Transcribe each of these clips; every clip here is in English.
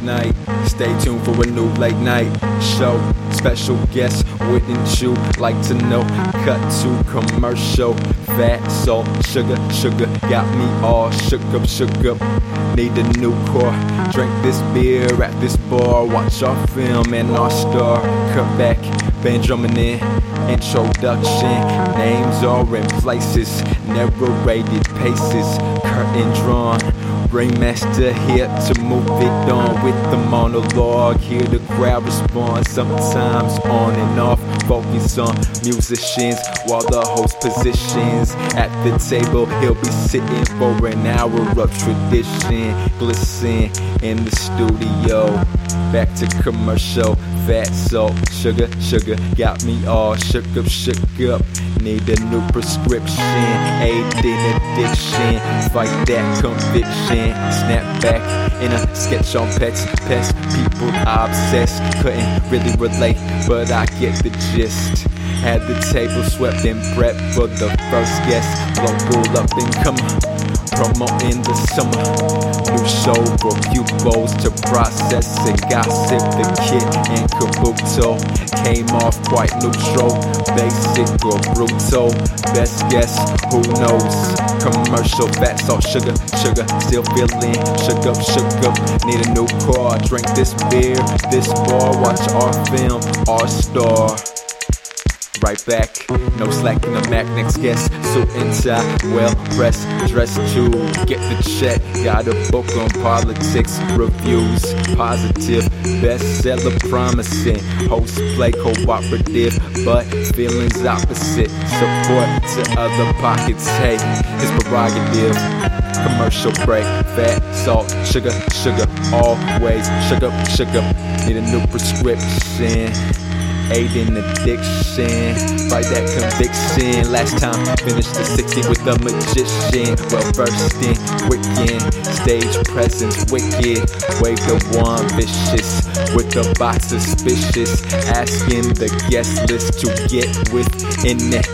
Stay tuned for a new late night show. Special guest, wouldn't you like to know? Cut to commercial. Fat salt, sugar, sugar, got me all shook up, shook up. Need a new core. Drink this beer at this bar. Watch our film and our star. Cut back, been drumming in. Introduction, names are in places. Narrated paces, curtain drawn. Ringmaster here to move it on with the monologue. Hear the crowd respond, sometimes on and off. Focus on musicians while the host positions at the table. He'll be sitting for an hour of tradition. Glisten in the studio. Back to commercial. Fat salt, sugar, sugar, got me all shook up, shook up. Need a new prescription, aiding addiction. Fight that conviction. Snap back in a sketch on pets, pets. People obsessed, couldn't really relate, but I get the gist. Had the table swept and prepped for the first guest. Local up and come promoting the summer. New show, review bowls to process and gossip. The kid and Kabuto came off quite neutral, basic or brutal. Best guess, who knows? Commercial fat salt, sugar, sugar, still feeling shook up, shook up. Need a new car, drink this beer, this bar, watch our film, our star right back. No slacking the Mac next guest. And tie, well pressed, dressed to get the check. Got a book on politics, reviews, positive, bestseller promising. Host play cooperative, but feelings opposite. Support to other pockets, hey, it's prerogative. Commercial break, fat, salt, sugar, sugar, always sugar, sugar. Need a new prescription aiding addiction. Fight that conviction. Last time finished the 60 with a magician. Well versed in wicked stage presence, wicked. Wave the one vicious with the box suspicious. Asking the guest list to get within it.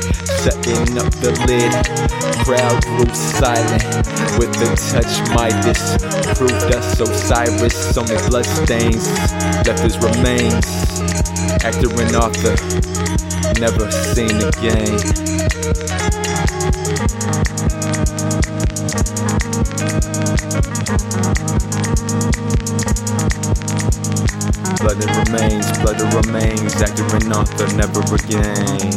Shutting up the lid. Crowd grew silent with the touch Midas. Proved us Osiris. Only bloodstains left his remains actor and author, never seen again. Blood it remains, blood it remains, actor and author, never again,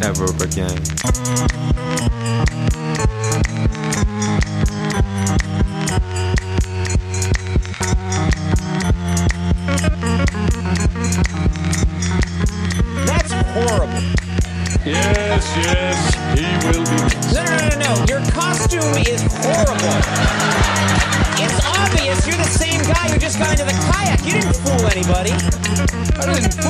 never again. Yes, yes, he will be. No, no, no, no, no. Your costume is horrible. It's obvious you're the same guy who just got into the kayak. You didn't fool anybody. I didn't